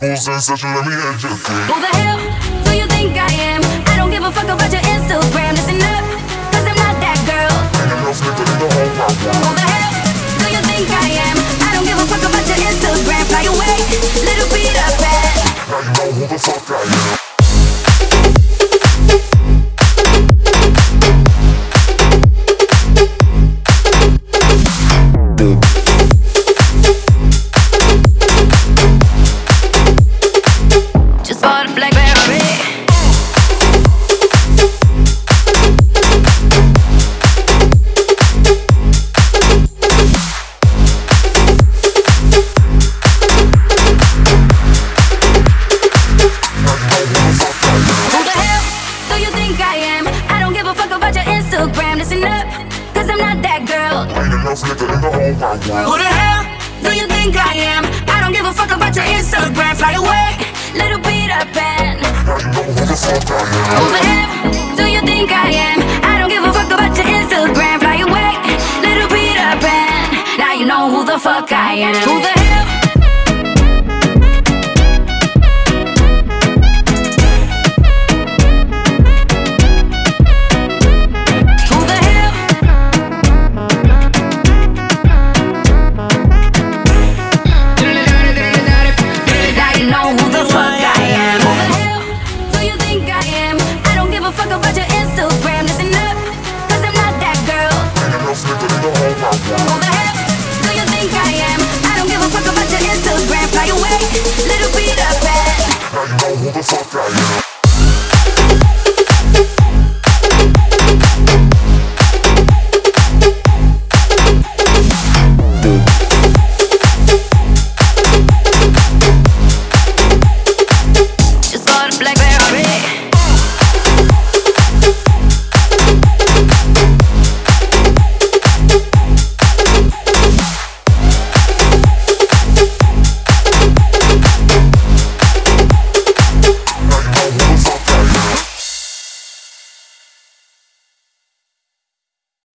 Full sensation, let me educate. Who the hell do you think I am? Cause that girl. Ain't enough nigga in the whole wide world. Who the hell do you think I am? I don't give a fuck about your Instagram. Fly away, little Peter Pan. Now you know who the fuck I am. Who the hell do you think I am? I don't give a fuck about your Instagram. Fly away, little Peter Pan. Now you know who the fuck I am. Who the hell? The fuck I am.